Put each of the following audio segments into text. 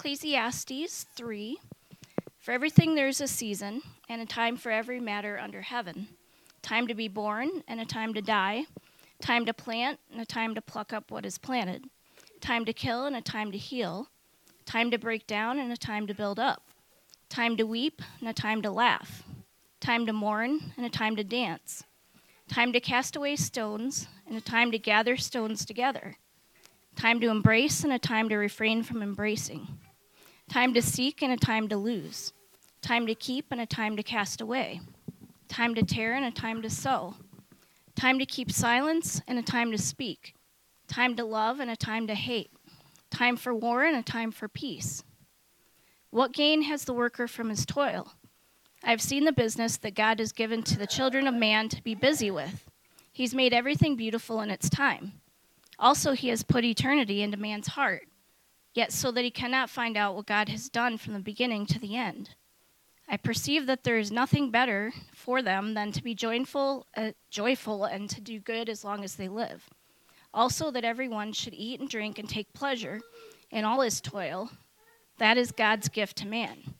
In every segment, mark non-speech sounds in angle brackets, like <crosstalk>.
Ecclesiastes 3 For everything there is a season, and a time for every matter under heaven time to be born, and a time to die, time to plant, and a time to pluck up what is planted, time to kill, and a time to heal, time to break down, and a time to build up, time to weep, and a time to laugh, time to mourn, and a time to dance, time to cast away stones, and a time to gather stones together time to embrace and a time to refrain from embracing, time to seek and a time to lose, time to keep and a time to cast away, time to tear and a time to sow, time to keep silence and a time to speak, time to love and a time to hate, time for war and a time for peace. What gain has the worker from his toil? I have seen the business that God has given to the children of man to be busy with. He's made everything beautiful in its time. Also, he has put eternity into man's heart, yet so that he cannot find out what God has done from the beginning to the end. I perceive that there is nothing better for them than to be joyful, uh, joyful and to do good as long as they live. Also, that everyone should eat and drink and take pleasure in all his toil. That is God's gift to man.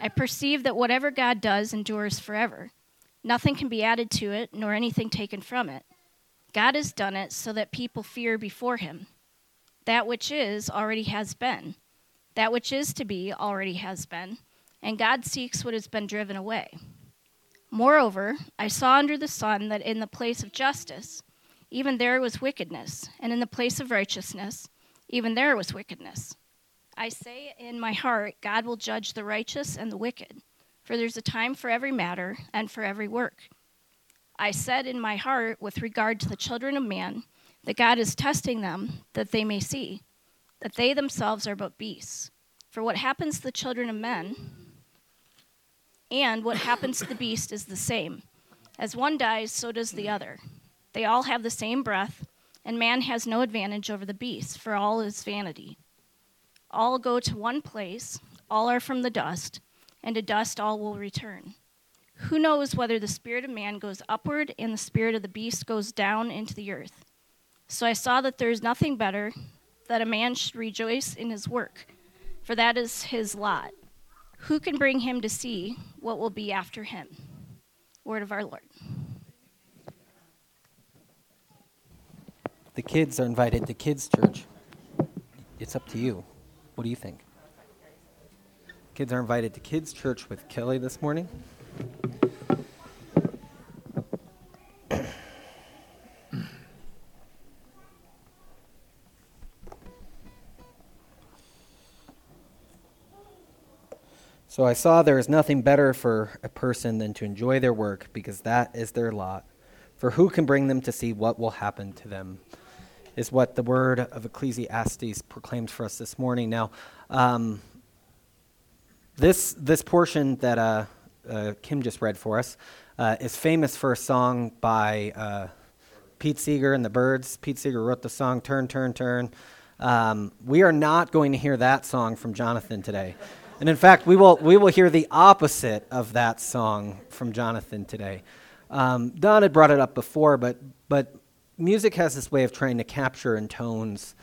I perceive that whatever God does endures forever. Nothing can be added to it, nor anything taken from it. God has done it so that people fear before him. That which is already has been. That which is to be already has been. And God seeks what has been driven away. Moreover, I saw under the sun that in the place of justice, even there was wickedness, and in the place of righteousness, even there was wickedness. I say in my heart, God will judge the righteous and the wicked, for there's a time for every matter and for every work. I said in my heart, with regard to the children of man, that God is testing them, that they may see, that they themselves are but beasts. For what happens to the children of men and what happens to the beast is the same. As one dies, so does the other. They all have the same breath, and man has no advantage over the beast, for all is vanity. All go to one place, all are from the dust, and to dust all will return. Who knows whether the spirit of man goes upward and the spirit of the beast goes down into the earth? So I saw that there is nothing better that a man should rejoice in his work, for that is his lot. Who can bring him to see what will be after him? Word of our Lord. The kids are invited to kids' church. It's up to you. What do you think? Kids are invited to kids' church with Kelly this morning. So I saw there is nothing better for a person than to enjoy their work, because that is their lot. For who can bring them to see what will happen to them? Is what the word of Ecclesiastes proclaims for us this morning. Now, um, this this portion that uh, uh, Kim just read for us uh, is famous for a song by uh, Pete Seeger and the Byrds. Pete Seeger wrote the song "Turn, Turn, Turn." Um, we are not going to hear that song from Jonathan today. And in fact, we will, we will hear the opposite of that song from Jonathan today. Um, Don had brought it up before, but, but music has this way of trying to capture in tones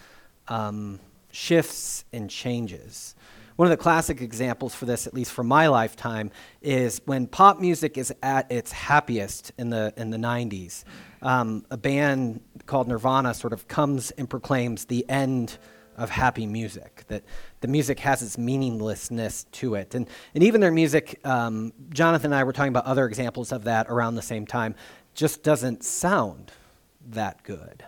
um, shifts and changes. One of the classic examples for this, at least for my lifetime, is when pop music is at its happiest in the, in the 90s. Um, a band called Nirvana sort of comes and proclaims the end of happy music, that the music has its meaninglessness to it. And, and even their music, um, Jonathan and I were talking about other examples of that around the same time, just doesn't sound that good.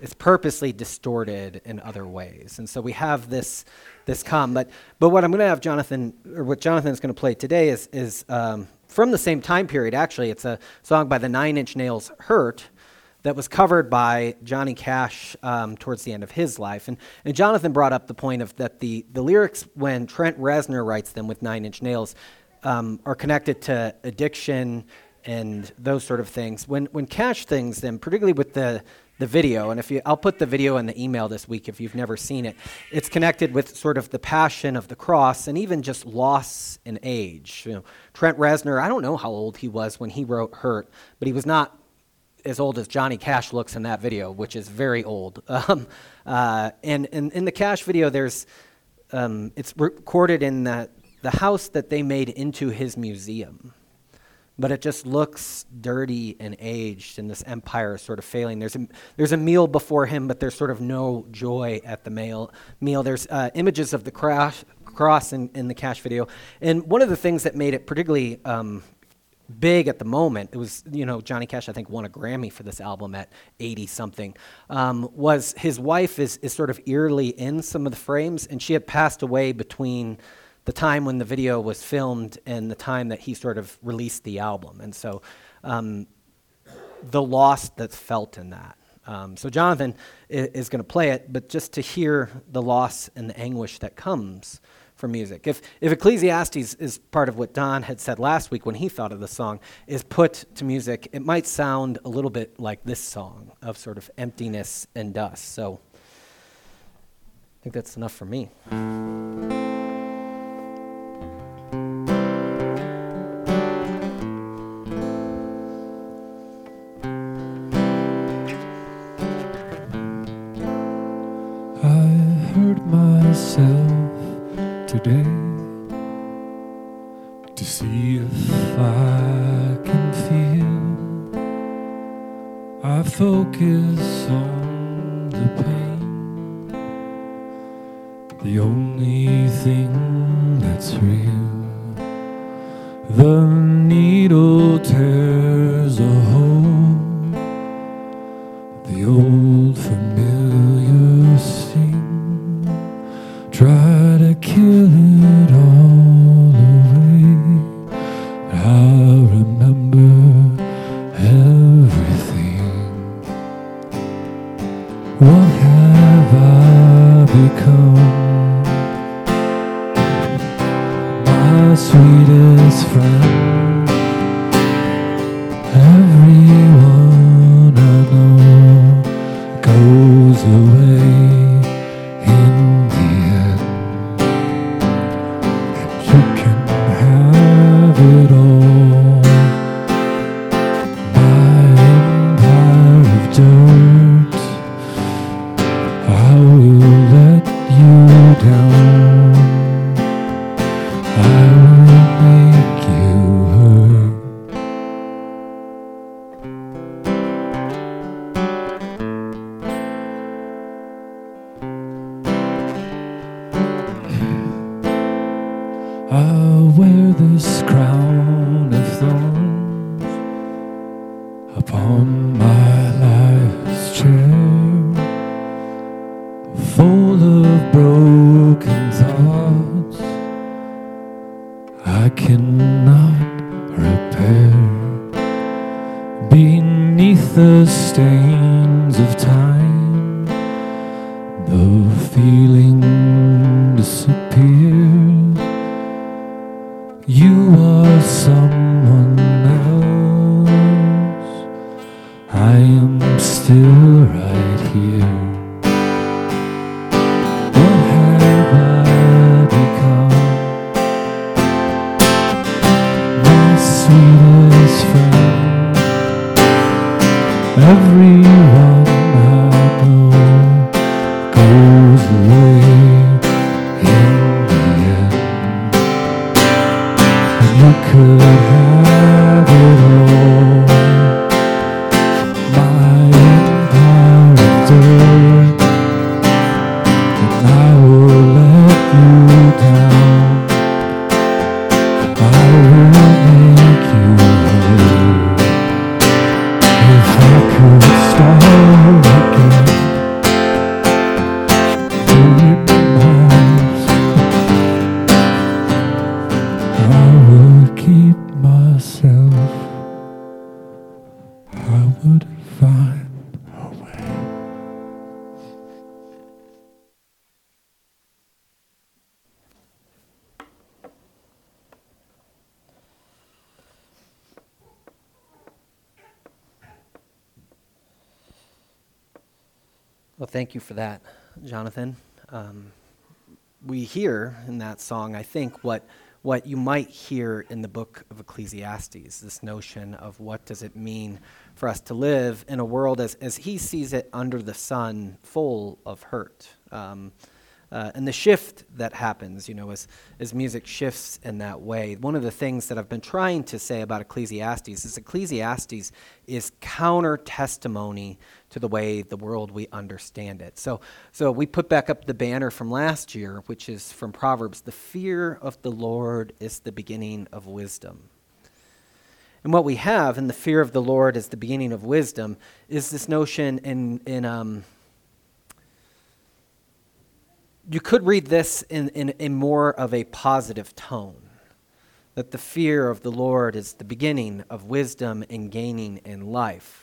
It's purposely distorted in other ways. And so we have this, this come. But, but what I'm going to have Jonathan, or what Jonathan is going to play today is, is um, from the same time period, actually. It's a song by the Nine Inch Nails, Hurt that was covered by Johnny Cash um, towards the end of his life. And, and Jonathan brought up the point of that the, the lyrics, when Trent Reznor writes them with Nine Inch Nails, um, are connected to addiction and those sort of things. When, when Cash things them, particularly with the, the video, and if you, I'll put the video in the email this week if you've never seen it. It's connected with sort of the passion of the cross and even just loss and age. You know, Trent Reznor, I don't know how old he was when he wrote Hurt, but he was not as old as Johnny Cash looks in that video, which is very old. <laughs> Um, uh, and, in the Cash video, there's um, it's recorded in that the house that they made into his museum. But it just looks dirty and aged, and this empire is sort of failing. There's a, there's a meal before him, but there's sort of no joy at the meal. meal. There's uh, images of the cross, cross in, in the Cash video. And one of the things that made it particularly um, big at the moment. It was, you know, Johnny Cash, I think, won a Grammy for this album at 80 something. Um, was his wife is, is sort of eerily in some of the frames, and she had passed away between the time when the video was filmed and the time that he sort of released the album. And so um, the loss that's felt in that. Um, so Jonathan is, is going to play it, but just to hear the loss and the anguish that comes for music. If, if Ecclesiastes is part of what Don had said last week when he thought of the song, is put to music, it might sound a little bit like this song of sort of emptiness and dust. So I think that's enough for me. Have I become? You for that, Jonathan. Um, we hear in that song, I think, what what you might hear in the book of Ecclesiastes. This notion of what does it mean for us to live in a world as as he sees it under the sun, full of hurt. Um, Uh, and the shift that happens, you know, as, as music shifts in that way. One of the things that I've been trying to say about Ecclesiastes is Ecclesiastes is counter testimony to the way the world we understand it. So, so we put back up the banner from last year, which is from Proverbs The fear of the Lord is the beginning of wisdom. And what we have in the fear of the Lord is the beginning of wisdom is this notion in, in um, you could read this in, in, in more of a positive tone that the fear of the Lord is the beginning of wisdom and gaining in life.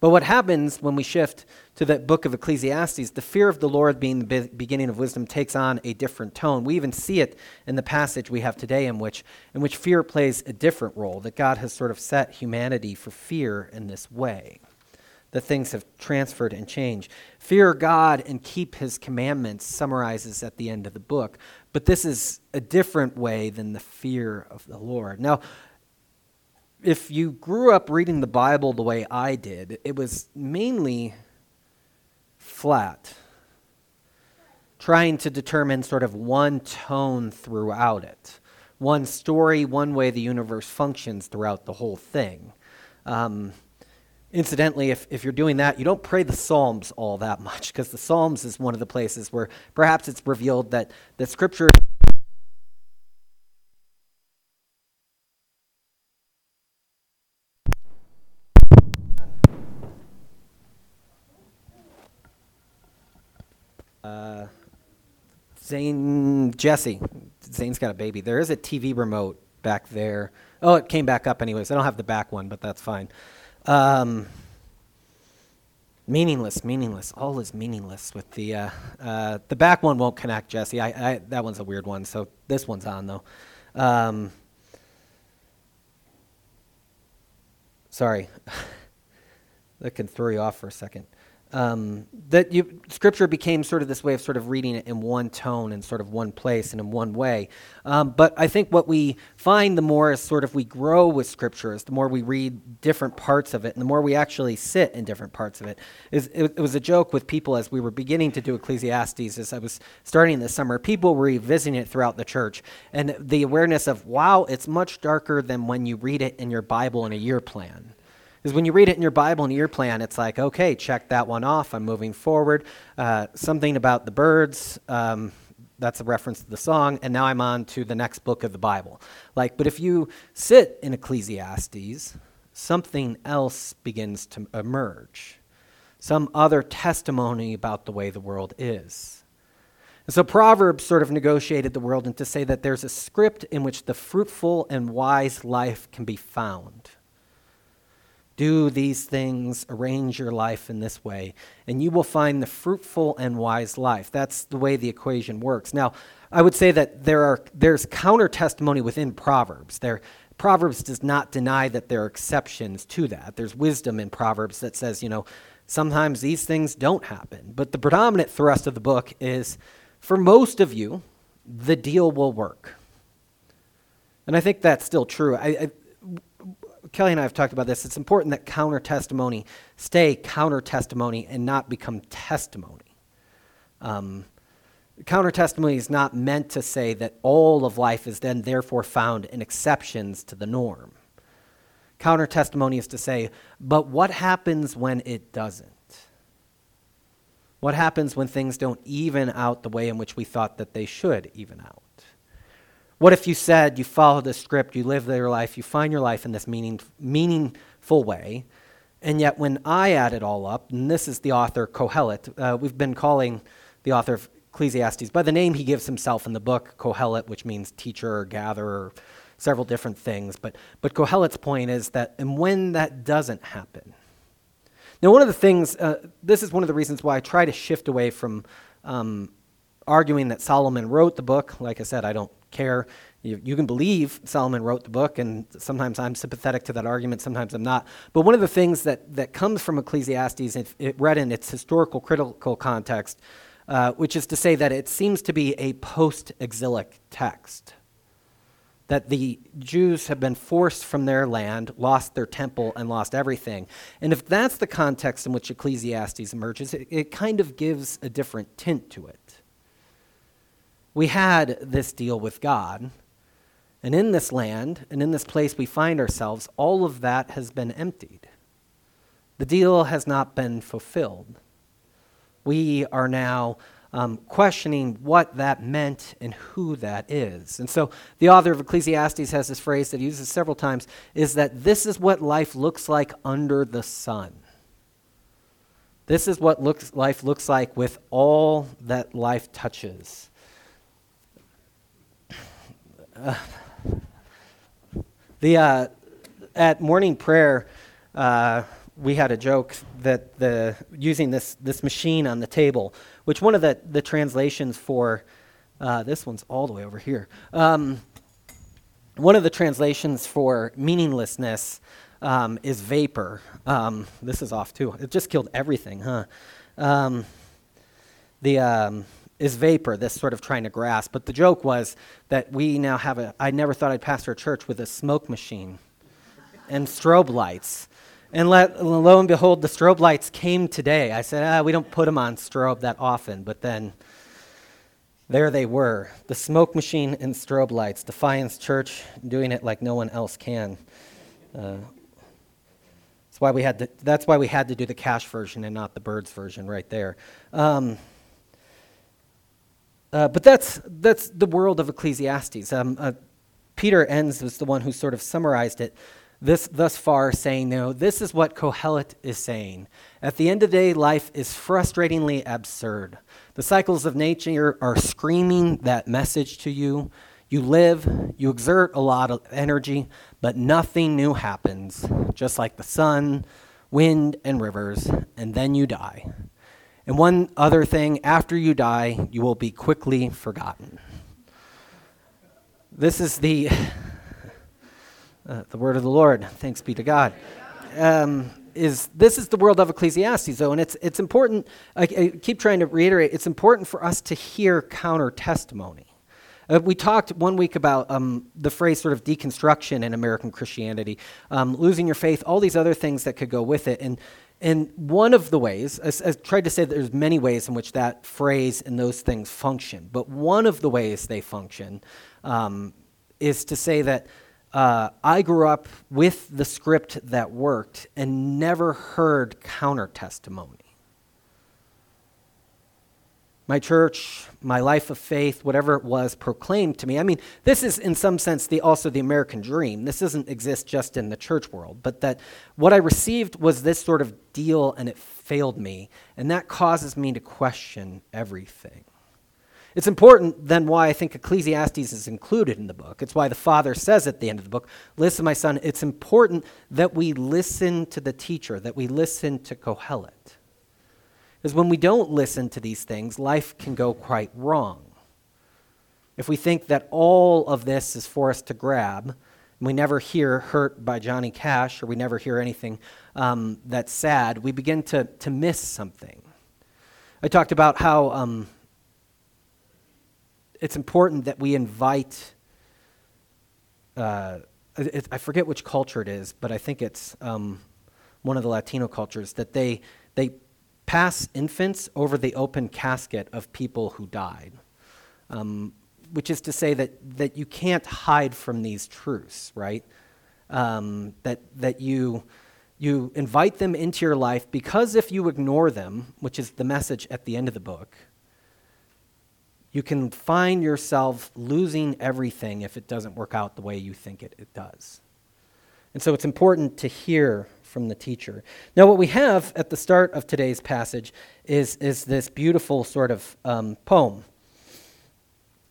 But what happens when we shift to the book of Ecclesiastes, the fear of the Lord being the be- beginning of wisdom takes on a different tone. We even see it in the passage we have today in which in which fear plays a different role, that God has sort of set humanity for fear in this way. That things have transferred and changed. Fear God and keep his commandments summarizes at the end of the book, but this is a different way than the fear of the Lord. Now, if you grew up reading the Bible the way I did, it was mainly flat, trying to determine sort of one tone throughout it, one story, one way the universe functions throughout the whole thing. Um, incidentally, if, if you're doing that, you don't pray the Psalms all that much, because the Psalms is one of the places where perhaps it's revealed that, that Scripture Uh, Zane, Jesse, Zane's got a baby. There is a TV remote back there. Oh, it came back up anyways. I don't have the back one, but that's fine. Um, meaningless, meaningless. All is meaningless with the uh, uh, the back one won't connect, Jesse. I, I, that one's a weird one. So this one's on though. Um, sorry, <laughs> that can throw you off for a second um, that you, scripture became sort of this way of sort of reading it in one tone and sort of one place and in one way. Um, but I think what we find the more as sort of we grow with scripture is the more we read different parts of it and the more we actually sit in different parts of it. Is, it, it was a joke with people as we were beginning to do Ecclesiastes as I was starting this summer. People were revisiting it throughout the church and the awareness of, wow, it's much darker than when you read it in your Bible in a year plan. Because when you read it in your Bible and your plan, it's like, okay, check that one off. I'm moving forward. Uh, something about the Byrds. Um, that's a reference to the song, and now I'm on to the next book of the Bible. Like, but if you sit in Ecclesiastes, something else begins to emerge. Some other testimony about the way the world is. And so Proverbs sort of negotiated the world and to say that there's a script in which the fruitful and wise life can be found do these things, arrange your life in this way, and you will find the fruitful and wise life. That's the way the equation works. Now, I would say that there are there's counter testimony within Proverbs. There Proverbs does not deny that there are exceptions to that. There's wisdom in Proverbs that says, you know, sometimes these things don't happen. But the predominant thrust of the book is for most of you, the deal will work. And I think that's still true. I, I, Kelly and I have talked about this. It's important that counter testimony stay counter testimony and not become testimony. Um, counter testimony is not meant to say that all of life is then therefore found in exceptions to the norm. Counter testimony is to say, but what happens when it doesn't? What happens when things don't even out the way in which we thought that they should even out? What if you said you follow the script, you live your life, you find your life in this meaning, meaningful way, and yet when I add it all up, and this is the author Kohelet, uh, we've been calling the author of Ecclesiastes by the name he gives himself in the book, Kohelet, which means teacher or gatherer, several different things. But, but Kohelet's point is that, and when that doesn't happen, now, one of the things, uh, this is one of the reasons why I try to shift away from um, arguing that Solomon wrote the book. Like I said, I don't care. You, you, can believe Solomon wrote the book, and sometimes I'm sympathetic to that argument, sometimes I'm not. But one of the things that, that comes from Ecclesiastes, it, it read in its historical critical context, uh, which is to say that it seems to be a post exilic text. That the Jews have been forced from their land, lost their temple, and lost everything. And if that's the context in which Ecclesiastes emerges, it, it kind of gives a different tint to it. We had this deal with God. And in this land and in this place we find ourselves, all of that has been emptied. The deal has not been fulfilled. We are now um, questioning what that meant and who that is. And so the author of Ecclesiastes has this phrase that he uses several times is that this is what life looks like under the sun. This is what looks, life looks like with all that life touches. The, uh, at morning prayer, uh, we had a joke that the using this this machine on the table, which one of the the translations for uh, this one's all the way over here. Um, one of the translations for meaninglessness um, is vapor. Um, this is off too. It just killed everything, huh? Um, the um, is vapor. This sort of trying to grasp. But the joke was that we now have a. I never thought I'd pastor a church with a smoke machine and strobe lights. And let, lo and behold, the strobe lights came today. I said, ah, we don't put them on strobe that often, but then there they were the smoke machine and strobe lights. Defiance Church doing it like no one else can. Uh, that's, why we had to, that's why we had to do the Cash version and not the Byrds version right there. Um, uh, but that's, that's the world of Ecclesiastes. Um, uh, Peter Enns was the one who sort of summarized it this thus far saying, no, this is what Kohelet is saying. At the end of the day, life is frustratingly absurd. The cycles of nature are screaming that message to you. You live, you exert a lot of energy, but nothing new happens, just like the sun, wind, and rivers, and then you die. And one other thing, after you die, you will be quickly forgotten. This is the <laughs> uh, the word of the Lord, thanks be to God, um, is this is the world of Ecclesiastes, though, and it's, it's important, I, I keep trying to reiterate, it's important for us to hear counter testimony. Uh, we talked one week about um, the phrase sort of deconstruction in American Christianity, um, losing your faith, all these other things that could go with it. And, and one of the ways, I, I tried to say there's many ways in which that phrase and those things function, but one of the ways they function um, is to say that uh, I grew up with the script that worked and never heard counter testimony. My church, my life of faith, whatever it was, proclaimed to me. I mean, this is in some sense the, also the American dream. This doesn't exist just in the church world, but that what I received was this sort of deal and it failed me. And that causes me to question everything. It's important then why I think Ecclesiastes is included in the book. It's why the father says at the end of the book, Listen, my son, it's important that we listen to the teacher, that we listen to Kohelet. Because when we don't listen to these things, life can go quite wrong. If we think that all of this is for us to grab, and we never hear Hurt by Johnny Cash, or we never hear anything um, that's sad, we begin to, to miss something. I talked about how. Um, it's important that we invite. Uh, it, I forget which culture it is, but I think it's um, one of the Latino cultures that they they pass infants over the open casket of people who died, um, which is to say that that you can't hide from these truths, right? Um, that that you you invite them into your life because if you ignore them, which is the message at the end of the book, you can find yourself losing everything if it doesn't work out the way you think it, it does. And so it's important to hear from the teacher. Now, what we have at the start of today's passage is, is this beautiful sort of um, poem.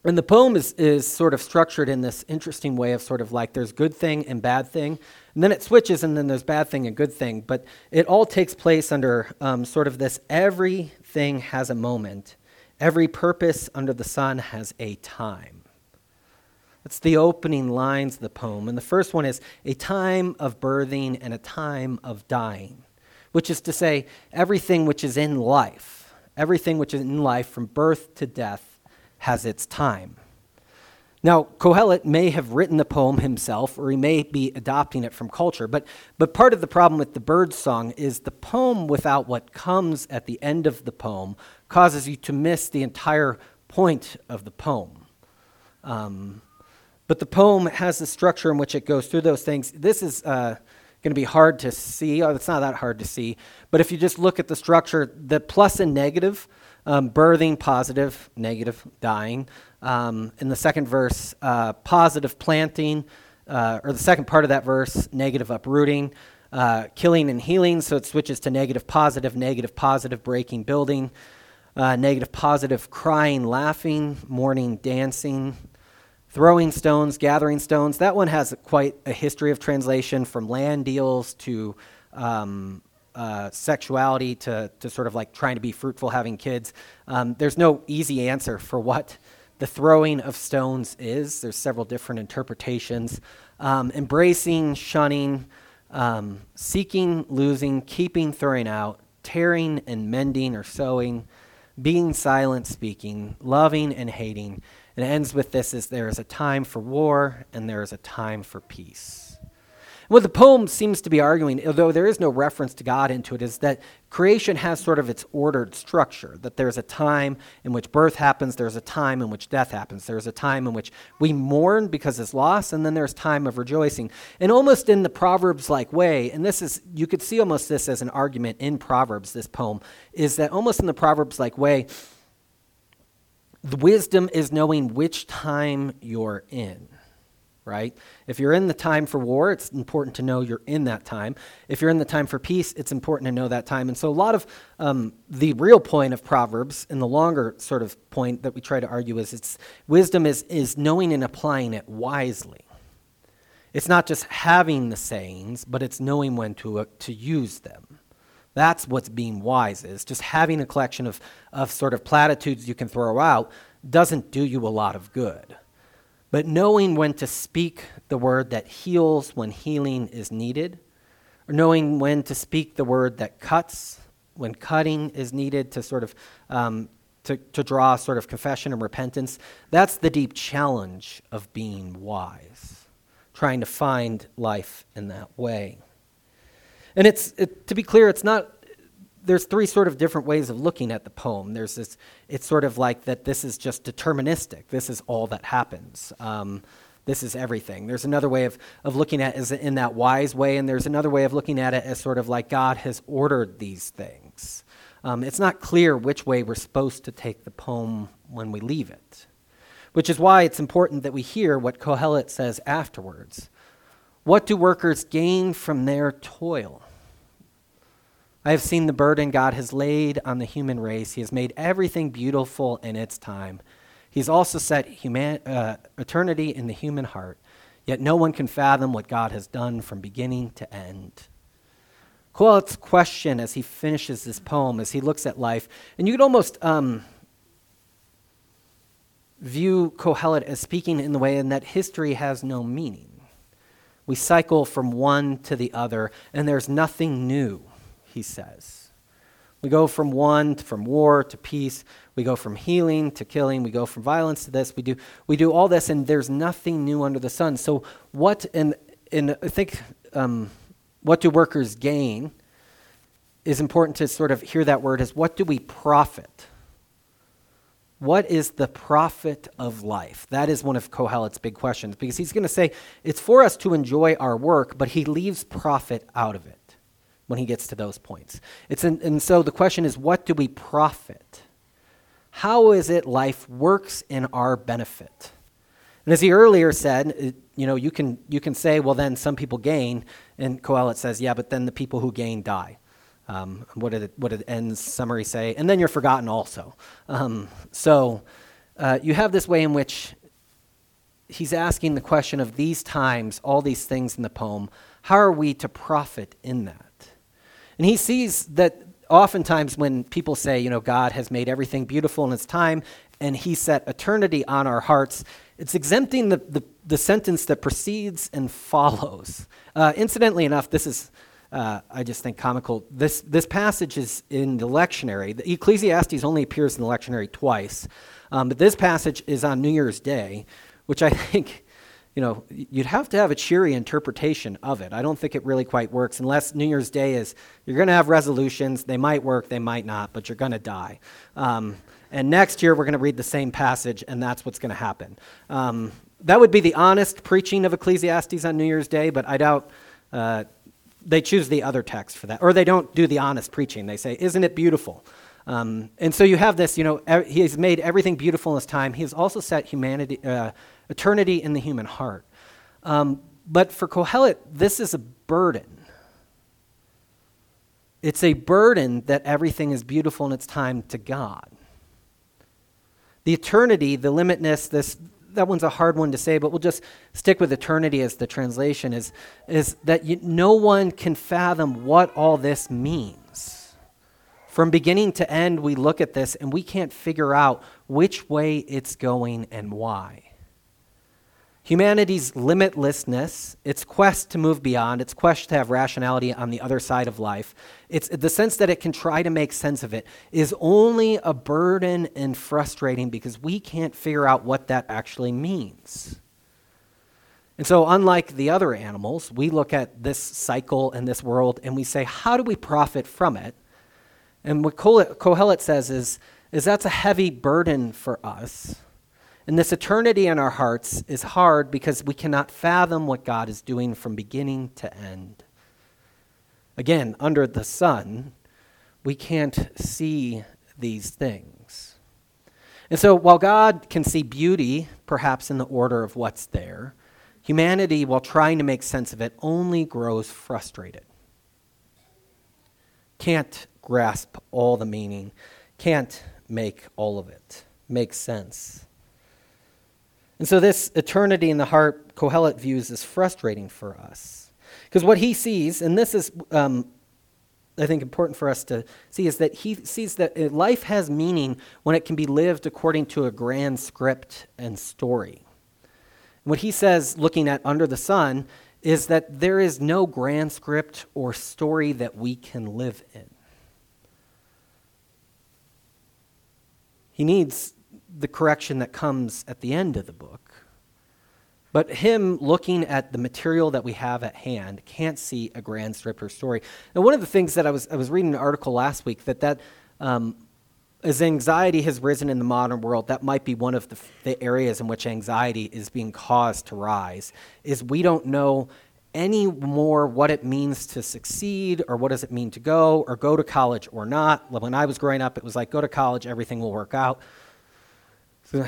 And the poem is, is sort of structured in this interesting way of sort of like there's good thing and bad thing. And then it switches, and then there's bad thing and good thing. But it all takes place under um, sort of this everything has a moment Every purpose under the sun has a time. That's the opening lines of the poem. And the first one is a time of birthing and a time of dying, which is to say, everything which is in life, everything which is in life from birth to death has its time. Now, Kohelet may have written the poem himself, or he may be adopting it from culture, but, but part of the problem with the bird song is the poem without what comes at the end of the poem causes you to miss the entire point of the poem. Um, but the poem has the structure in which it goes through those things. This is uh, going to be hard to see. Oh, it's not that hard to see. But if you just look at the structure, the plus and negative, um, birthing, positive, negative, dying. Um, in the second verse, uh, positive, planting, uh, or the second part of that verse, negative, uprooting. Uh, killing and healing, so it switches to negative, positive, negative, positive, breaking, building, uh, negative, positive, crying, laughing, mourning, dancing, throwing stones, gathering stones. That one has quite a history of translation from land deals to um, uh, sexuality to, to sort of like trying to be fruitful, having kids. Um, there's no easy answer for what the throwing of stones is. There's several different interpretations. Um, embracing, shunning, um, seeking, losing, keeping, throwing out, tearing and mending or sewing, being silent, speaking, loving and hating, and it ends with this is there is a time for war and there is a time for peace. What the poem seems to be arguing, although there is no reference to God into it, is that creation has sort of its ordered structure, that there's a time in which birth happens, there's a time in which death happens, there's a time in which we mourn because it's loss, and then there's time of rejoicing. And almost in the Proverbs like way, and this is, you could see almost this as an argument in Proverbs, this poem, is that almost in the Proverbs like way, the wisdom is knowing which time you're in, right? If you're in the time for war, it's important to know you're in that time. If you're in the time for peace, it's important to know that time. And so, a lot of um, the real point of Proverbs, and the longer sort of point that we try to argue, is it's wisdom is, is knowing and applying it wisely. It's not just having the sayings, but it's knowing when to, uh, to use them. That's what's being wise is. Just having a collection of, of sort of platitudes you can throw out doesn't do you a lot of good. But knowing when to speak the word that heals when healing is needed, or knowing when to speak the word that cuts when cutting is needed to sort of um, to, to draw sort of confession and repentance, that's the deep challenge of being wise, trying to find life in that way. And it's, it, to be clear, it's not, there's three sort of different ways of looking at the poem. There's this, it's sort of like that this is just deterministic. This is all that happens. Um, this is everything. There's another way of, of looking at it in that wise way, and there's another way of looking at it as sort of like God has ordered these things. Um, it's not clear which way we're supposed to take the poem when we leave it, which is why it's important that we hear what Kohelet says afterwards. What do workers gain from their toil? I have seen the burden God has laid on the human race. He has made everything beautiful in its time. He's also set human, uh, eternity in the human heart. Yet no one can fathom what God has done from beginning to end. Kohelet's question as he finishes this poem, as he looks at life, and you could almost um, view Kohelet as speaking in the way in that history has no meaning. We cycle from one to the other, and there's nothing new, he says. We go from one, from war to peace. We go from healing to killing. We go from violence to this. We do, we do all this, and there's nothing new under the sun. So, what, and, and I think, um, what do workers gain is important to sort of hear that word is what do we profit? What is the profit of life? That is one of Kohelet's big questions because he's going to say it's for us to enjoy our work, but he leaves profit out of it when he gets to those points. It's an, and so the question is what do we profit? How is it life works in our benefit? And as he earlier said, it, you know, you can, you can say, well, then some people gain. And Kohelet says, yeah, but then the people who gain die. Um, what, did it, what did the end summary say? And then you're forgotten also. Um, so uh, you have this way in which he's asking the question of these times, all these things in the poem, how are we to profit in that? And he sees that oftentimes when people say, you know, God has made everything beautiful in his time and he set eternity on our hearts, it's exempting the, the, the sentence that precedes and follows. Uh, incidentally enough, this is uh, I just think comical. This, this passage is in the lectionary. The Ecclesiastes only appears in the lectionary twice, um, but this passage is on New Year's Day, which I <laughs> think you know, you'd have to have a cheery interpretation of it. I don't think it really quite works unless New Year's Day is you're going to have resolutions. They might work, they might not, but you're going to die. Um, and next year we're going to read the same passage, and that's what's going to happen. Um, that would be the honest preaching of Ecclesiastes on New Year's Day, but I doubt uh, they choose the other text for that. Or they don't do the honest preaching. They say, Isn't it beautiful? Um, and so you have this, you know, er, he has made everything beautiful in his time. He has also set humanity, uh, eternity in the human heart. Um, but for Kohelet, this is a burden. It's a burden that everything is beautiful in its time to God. The eternity, the limitness, this, that one's a hard one to say, but we'll just stick with eternity as the translation is, is that you, no one can fathom what all this means. From beginning to end, we look at this and we can't figure out which way it's going and why. Humanity's limitlessness, its quest to move beyond, its quest to have rationality on the other side of life, it's the sense that it can try to make sense of it is only a burden and frustrating because we can't figure out what that actually means. And so, unlike the other animals, we look at this cycle and this world and we say, how do we profit from it? And what Kohelet says is, is that's a heavy burden for us. And this eternity in our hearts is hard because we cannot fathom what God is doing from beginning to end. Again, under the sun, we can't see these things. And so, while God can see beauty, perhaps in the order of what's there, humanity, while trying to make sense of it, only grows frustrated. Can't grasp all the meaning, can't make all of it make sense. And so, this eternity in the heart, Kohelet views as frustrating for us. Because what he sees, and this is, um, I think, important for us to see, is that he sees that uh, life has meaning when it can be lived according to a grand script and story. And what he says, looking at Under the Sun, is that there is no grand script or story that we can live in. He needs the correction that comes at the end of the book. But him looking at the material that we have at hand can't see a grand strip or story. And one of the things that I was, I was reading an article last week that, that um, as anxiety has risen in the modern world, that might be one of the, the areas in which anxiety is being caused to rise, is we don't know any more what it means to succeed or what does it mean to go or go to college or not. When I was growing up, it was like, go to college, everything will work out. <laughs>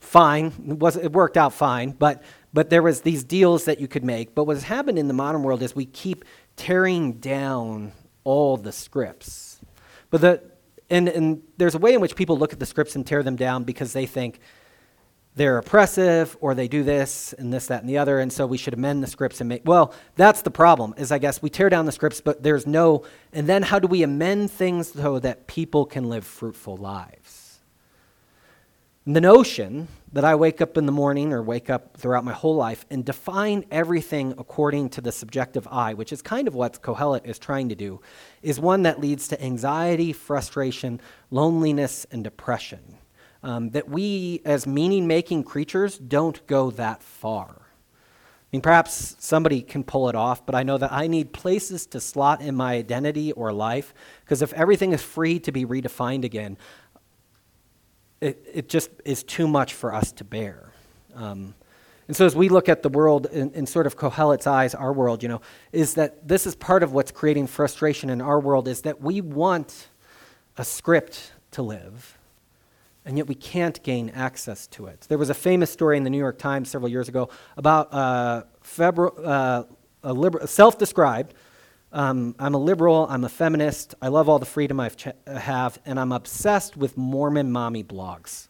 fine. It, was, it worked out fine, but, but there was these deals that you could make. But what's happened in the modern world is we keep tearing down all the scripts. But the, and, and there's a way in which people look at the scripts and tear them down because they think they're oppressive or they do this and this, that, and the other, and so we should amend the scripts and make. Well, that's the problem, is I guess we tear down the scripts, but there's no. And then how do we amend things so that people can live fruitful lives? The notion that I wake up in the morning or wake up throughout my whole life and define everything according to the subjective I, which is kind of what Kohelet is trying to do, is one that leads to anxiety, frustration, loneliness, and depression. Um, that we, as meaning making creatures, don't go that far. I mean, perhaps somebody can pull it off, but I know that I need places to slot in my identity or life, because if everything is free to be redefined again, it, it just is too much for us to bear. Um, and so, as we look at the world in, in, sort of Kohelet's eyes, our world, you know, is that this is part of what's creating frustration in our world is that we want a script to live, and yet we can't gain access to it. There was a famous story in the New York Times several years ago about uh, uh, a, liber- self described um, I'm a liberal, I'm a feminist, I love all the freedom I ch- have, and I'm obsessed with Mormon mommy blogs.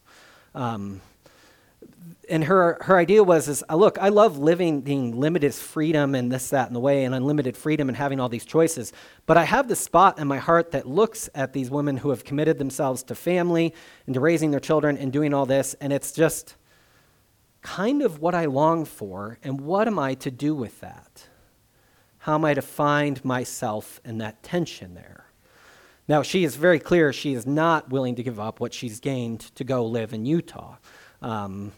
Um, and her, her idea was is uh, look i love living being limited freedom and this that and the way and unlimited freedom and having all these choices but i have this spot in my heart that looks at these women who have committed themselves to family and to raising their children and doing all this and it's just kind of what i long for and what am i to do with that how am I to find myself in that tension there? Now, she is very clear she is not willing to give up what she's gained to go live in Utah. Um,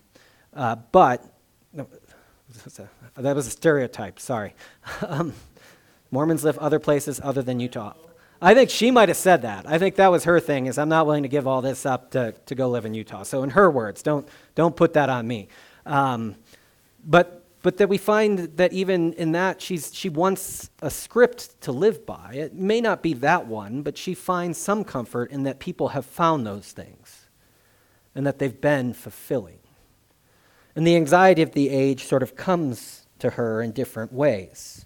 uh, but that was a stereotype, sorry. <laughs> um, Mormons live other places other than Utah. I think she might have said that. I think that was her thing is I'm not willing to give all this up to, to go live in Utah. So in her words, don't, don't put that on me. Um, but, but that we find that even in that, she's, she wants a script to live by. It may not be that one, but she finds some comfort in that people have found those things and that they've been fulfilling. And the anxiety of the age sort of comes to her in different ways.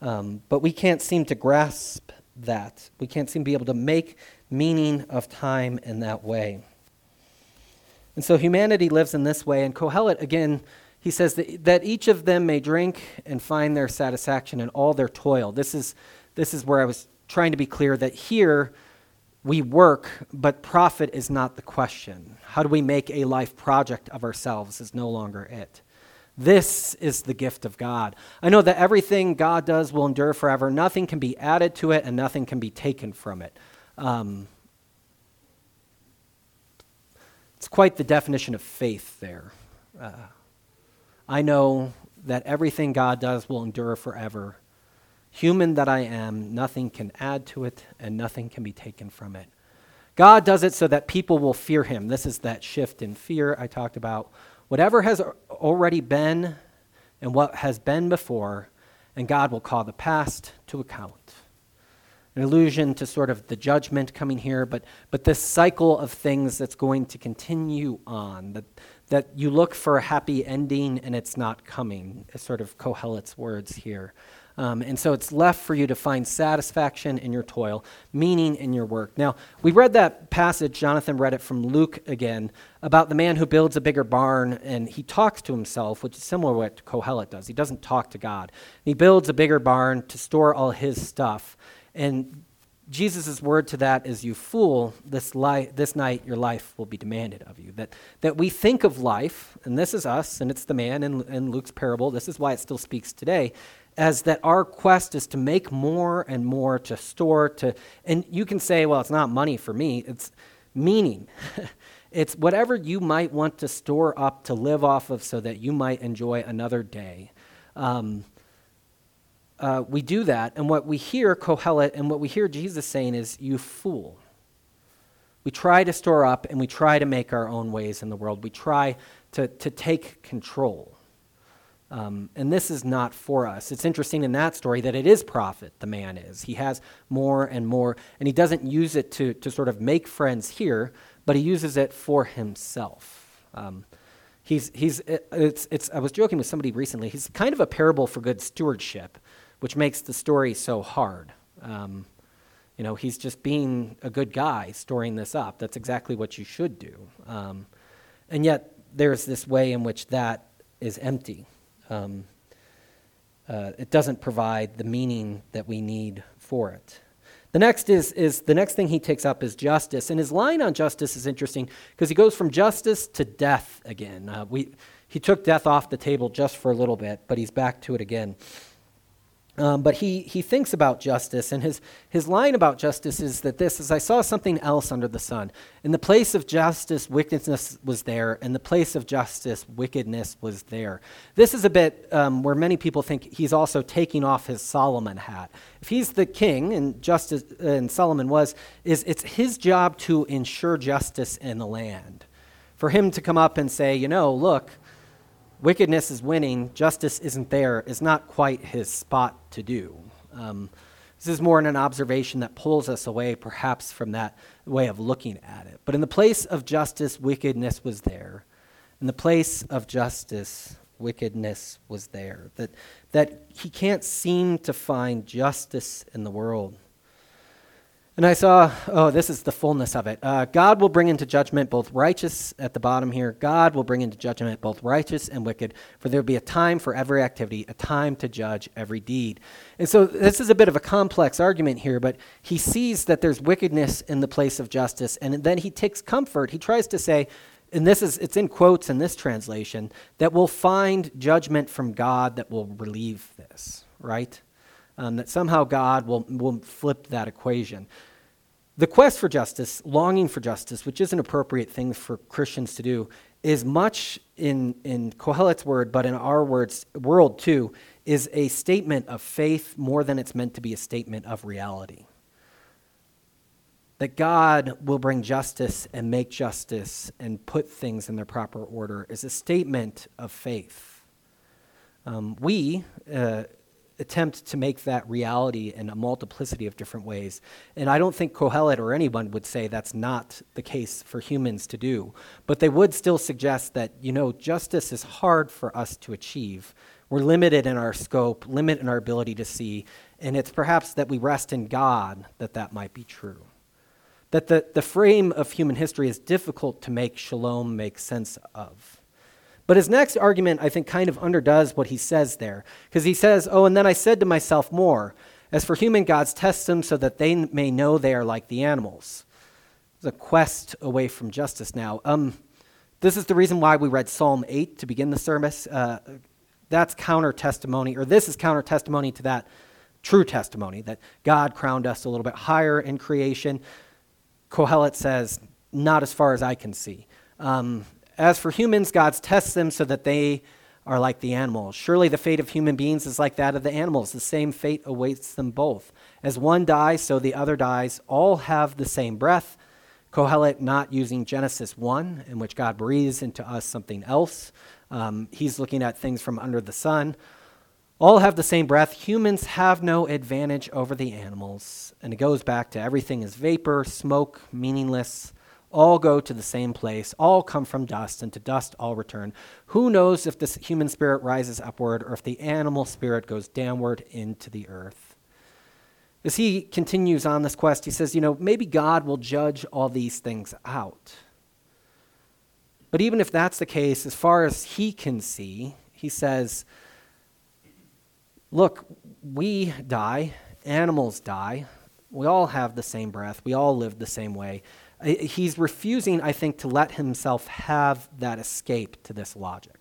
Um, but we can't seem to grasp that. We can't seem to be able to make meaning of time in that way. And so humanity lives in this way. And Kohelet, again, he says that, that each of them may drink and find their satisfaction in all their toil. This is, this is where I was trying to be clear that here we work, but profit is not the question. How do we make a life project of ourselves is no longer it. This is the gift of God. I know that everything God does will endure forever. Nothing can be added to it and nothing can be taken from it. Um, it's quite the definition of faith there. Uh, I know that everything God does will endure forever. Human that I am, nothing can add to it and nothing can be taken from it. God does it so that people will fear him. This is that shift in fear I talked about whatever has already been and what has been before, and God will call the past to account. An allusion to sort of the judgment coming here, but, but this cycle of things that's going to continue on, that, that you look for a happy ending and it's not coming, is sort of Kohelet's words here. Um, and so it's left for you to find satisfaction in your toil, meaning in your work. Now, we read that passage, Jonathan read it from Luke again, about the man who builds a bigger barn and he talks to himself, which is similar to what Kohelet does. He doesn't talk to God. He builds a bigger barn to store all his stuff. And Jesus' word to that is, You fool, this, li- this night your life will be demanded of you. That, that we think of life, and this is us, and it's the man in, in Luke's parable, this is why it still speaks today, as that our quest is to make more and more, to store, to, and you can say, well, it's not money for me, it's meaning. <laughs> it's whatever you might want to store up to live off of so that you might enjoy another day. Um, uh, we do that, and what we hear Kohelet and what we hear Jesus saying is, You fool. We try to store up and we try to make our own ways in the world. We try to, to take control. Um, and this is not for us. It's interesting in that story that it is profit, the man is. He has more and more, and he doesn't use it to, to sort of make friends here, but he uses it for himself. Um, he's, he's, it's, it's, I was joking with somebody recently. He's kind of a parable for good stewardship, which makes the story so hard. Um, you know, he's just being a good guy storing this up. That's exactly what you should do. Um, and yet, there's this way in which that is empty. Um, uh, it doesn't provide the meaning that we need for it. The next is, is the next thing he takes up is justice, and his line on justice is interesting because he goes from justice to death again. Uh, we, he took death off the table just for a little bit, but he's back to it again. Um, but he, he thinks about justice, and his, his line about justice is that this is I saw something else under the sun. In the place of justice, wickedness was there. In the place of justice, wickedness was there. This is a bit um, where many people think he's also taking off his Solomon hat. If he's the king, and justice, and Solomon was, is it's his job to ensure justice in the land. For him to come up and say, you know, look, wickedness is winning, justice isn't there, is not quite his spot to do. Um, this is more in an observation that pulls us away, perhaps, from that way of looking at it. But in the place of justice, wickedness was there. In the place of justice, wickedness was there. That, that he can't seem to find justice in the world. And I saw, oh, this is the fullness of it. Uh, God will bring into judgment both righteous at the bottom here. God will bring into judgment both righteous and wicked, for there will be a time for every activity, a time to judge every deed. And so this is a bit of a complex argument here, but he sees that there's wickedness in the place of justice, and then he takes comfort. He tries to say, and this is it's in quotes in this translation, that we'll find judgment from God that will relieve this, right? Um, that somehow God will, will flip that equation. The quest for justice, longing for justice, which is an appropriate thing for Christians to do, is much in, in Kohelet's word, but in our words, world too, is a statement of faith more than it's meant to be a statement of reality. That God will bring justice and make justice and put things in their proper order is a statement of faith. Um, we, uh, attempt to make that reality in a multiplicity of different ways. And I don't think Kohelet or anyone would say that's not the case for humans to do. But they would still suggest that, you know, justice is hard for us to achieve. We're limited in our scope, limited in our ability to see, and it's perhaps that we rest in God that that might be true. That the, the frame of human history is difficult to make shalom make sense of. But his next argument, I think, kind of underdoes what he says there. Because he says, Oh, and then I said to myself more, as for human gods, test them so that they may know they are like the animals. It's a quest away from justice now. Um, this is the reason why we read Psalm 8 to begin the service. Uh, that's counter testimony, or this is counter testimony to that true testimony that God crowned us a little bit higher in creation. Kohelet says, Not as far as I can see. Um, as for humans, God tests them so that they are like the animals. Surely the fate of human beings is like that of the animals. The same fate awaits them both. As one dies, so the other dies. All have the same breath. Kohelet not using Genesis 1, in which God breathes into us something else. Um, he's looking at things from under the sun. All have the same breath. Humans have no advantage over the animals. And it goes back to everything is vapor, smoke, meaningless all go to the same place, all come from dust, and to dust all return. Who knows if the human spirit rises upward or if the animal spirit goes downward into the earth? As he continues on this quest, he says, You know, maybe God will judge all these things out. But even if that's the case, as far as he can see, he says, Look, we die, animals die, we all have the same breath, we all live the same way. He's refusing, I think, to let himself have that escape to this logic.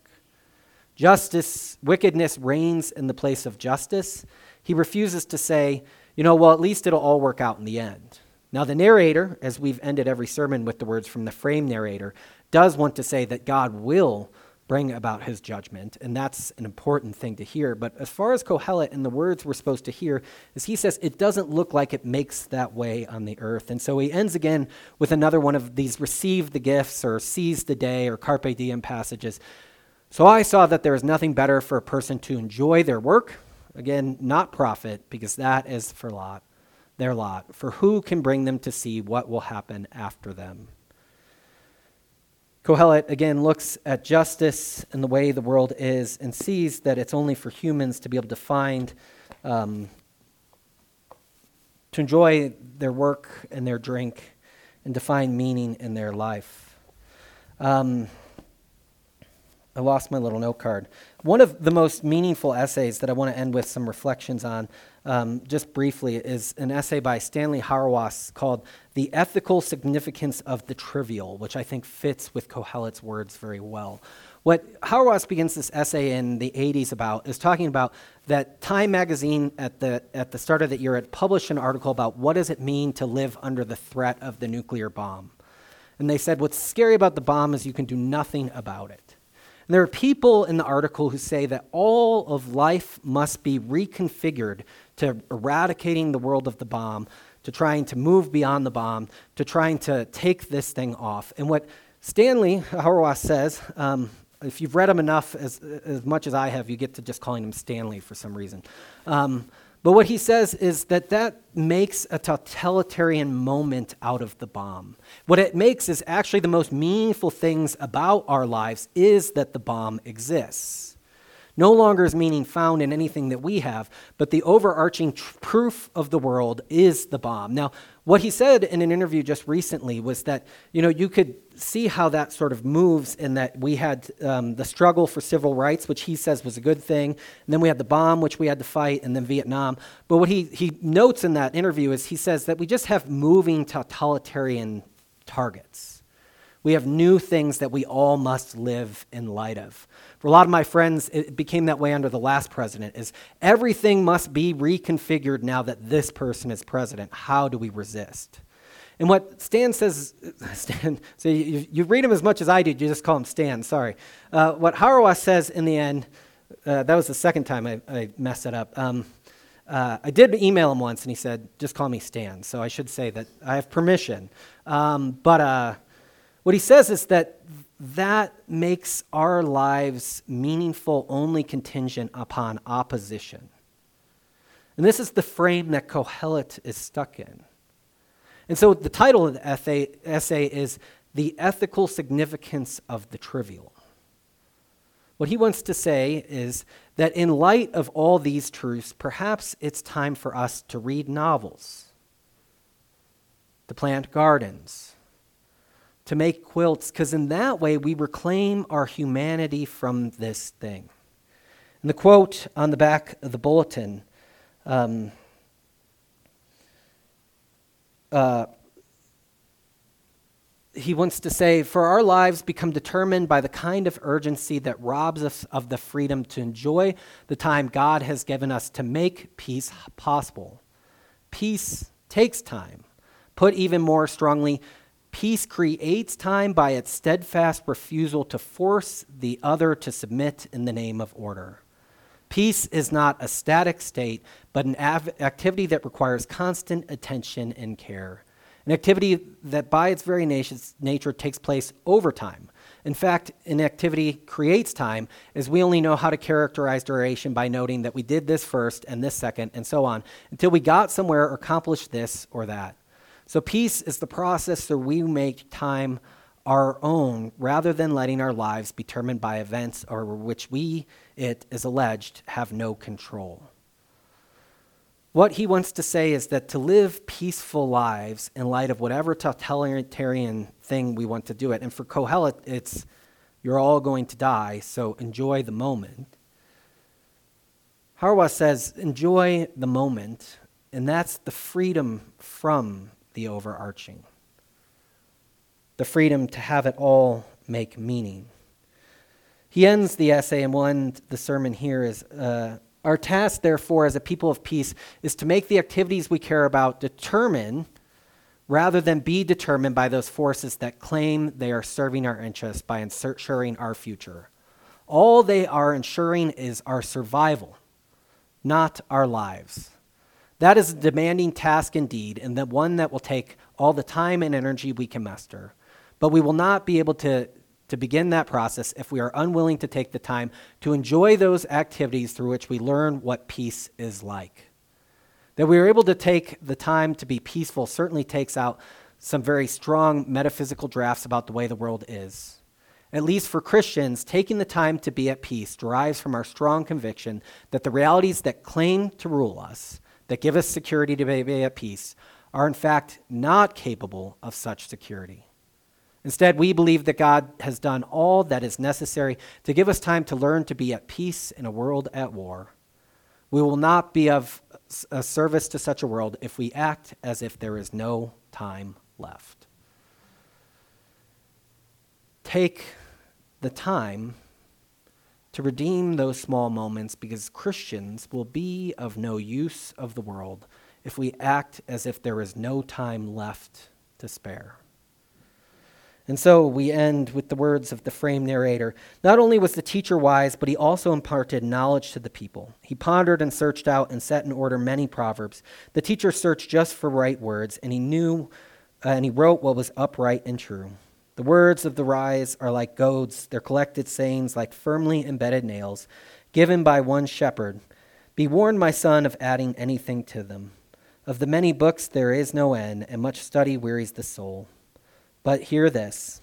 Justice, wickedness reigns in the place of justice. He refuses to say, you know, well, at least it'll all work out in the end. Now, the narrator, as we've ended every sermon with the words from the frame narrator, does want to say that God will bring about his judgment, and that's an important thing to hear. But as far as Kohelet and the words we're supposed to hear, is he says it doesn't look like it makes that way on the earth. And so he ends again with another one of these receive the gifts or seize the day or carpe diem passages. So I saw that there is nothing better for a person to enjoy their work, again, not profit, because that is for lot, their lot. For who can bring them to see what will happen after them? Kohelet again looks at justice and the way the world is and sees that it's only for humans to be able to find, um, to enjoy their work and their drink and to find meaning in their life. Um, I lost my little note card. One of the most meaningful essays that I want to end with some reflections on, um, just briefly, is an essay by Stanley Hauerwas called The Ethical Significance of the Trivial, which I think fits with Kohelet's words very well. What Hauerwas begins this essay in the 80s about is talking about that Time magazine at the, at the start of the year had published an article about what does it mean to live under the threat of the nuclear bomb. And they said, what's scary about the bomb is you can do nothing about it. And there are people in the article who say that all of life must be reconfigured to eradicating the world of the bomb, to trying to move beyond the bomb, to trying to take this thing off. And what Stanley Hauerwas says, um, if you've read him enough, as, as much as I have, you get to just calling him Stanley for some reason. Um, but what he says is that that makes a totalitarian moment out of the bomb. What it makes is actually the most meaningful things about our lives is that the bomb exists. No longer is meaning found in anything that we have, but the overarching tr- proof of the world is the bomb. Now, what he said in an interview just recently was that, you know, you could see how that sort of moves in that we had um, the struggle for civil rights, which he says was a good thing, and then we had the bomb, which we had to fight, and then Vietnam. But what he, he notes in that interview is he says that we just have moving totalitarian targets. We have new things that we all must live in light of. For a lot of my friends, it became that way under the last president is everything must be reconfigured now that this person is president. How do we resist? And what Stan says, <laughs> Stan, so you, you read him as much as I did, you just call him Stan, sorry. Uh, what Hauerwas says in the end, uh, that was the second time I, I messed it up. Um, uh, I did email him once and he said, just call me Stan. So I should say that I have permission. Um, but uh, what he says is that that makes our lives meaningful only contingent upon opposition. And this is the frame that Kohelet is stuck in. And so the title of the essay, essay is The Ethical Significance of the Trivial. What he wants to say is that in light of all these truths, perhaps it's time for us to read novels, to plant gardens, to make quilts, because in that way we reclaim our humanity from this thing. And the quote on the back of the bulletin um, uh, he wants to say, for our lives become determined by the kind of urgency that robs us of the freedom to enjoy the time God has given us to make peace possible. Peace takes time. Put even more strongly, peace creates time by its steadfast refusal to force the other to submit in the name of order. Peace is not a static state, but an av- activity that requires constant attention and care. An activity that, by its very nature, takes place over time. In fact, an activity creates time, as we only know how to characterize duration by noting that we did this first and this second, and so on, until we got somewhere or accomplished this or that. So, peace is the process where we make time our own rather than letting our lives be determined by events over which we, it is alleged, have no control. What he wants to say is that to live peaceful lives in light of whatever totalitarian thing we want to do it, and for Kohelet, it's you're all going to die, so enjoy the moment. Hauerwas says, enjoy the moment, and that's the freedom from the overarching the freedom to have it all make meaning. He ends the essay, and we'll end the sermon here is uh, Our task, therefore, as a people of peace, is to make the activities we care about determine rather than be determined by those forces that claim they are serving our interests by ensuring our future. All they are ensuring is our survival, not our lives. That is a demanding task indeed, and the one that will take all the time and energy we can muster. But we will not be able to, to begin that process if we are unwilling to take the time to enjoy those activities through which we learn what peace is like. That we are able to take the time to be peaceful certainly takes out some very strong metaphysical drafts about the way the world is. At least for Christians, taking the time to be at peace derives from our strong conviction that the realities that claim to rule us, that give us security to be at peace, are in fact not capable of such security. Instead, we believe that God has done all that is necessary to give us time to learn to be at peace in a world at war. We will not be of a service to such a world if we act as if there is no time left. Take the time to redeem those small moments because Christians will be of no use of the world if we act as if there is no time left to spare. And so we end with the words of the frame narrator. Not only was the teacher wise, but he also imparted knowledge to the people. He pondered and searched out and set in order many proverbs. The teacher searched just for right words, and he knew uh, and he wrote what was upright and true. The words of the wise are like goads, their collected sayings like firmly embedded nails, given by one shepherd. Be warned, my son, of adding anything to them. Of the many books there is no end, and much study wearies the soul. But hear this.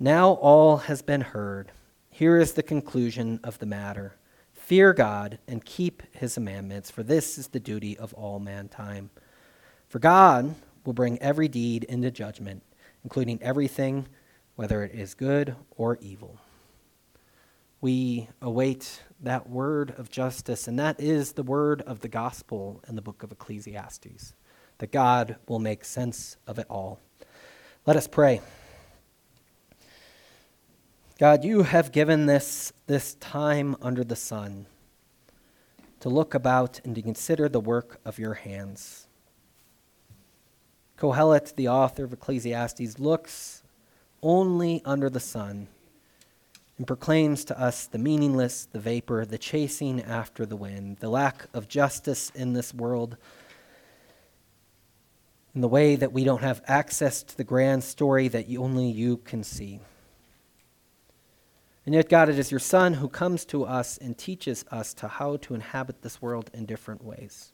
Now all has been heard. Here is the conclusion of the matter. Fear God and keep his commandments, for this is the duty of all mankind. For God will bring every deed into judgment, including everything, whether it is good or evil. We await that word of justice, and that is the word of the gospel in the book of Ecclesiastes, that God will make sense of it all. Let us pray. God, you have given this, this time under the sun to look about and to consider the work of your hands. Kohelet, the author of Ecclesiastes, looks only under the sun and proclaims to us the meaningless, the vapor, the chasing after the wind, the lack of justice in this world, and the way that we don't have access to the grand story that only you can see. And yet, God, it is your Son who comes to us and teaches us to how to inhabit this world in different ways.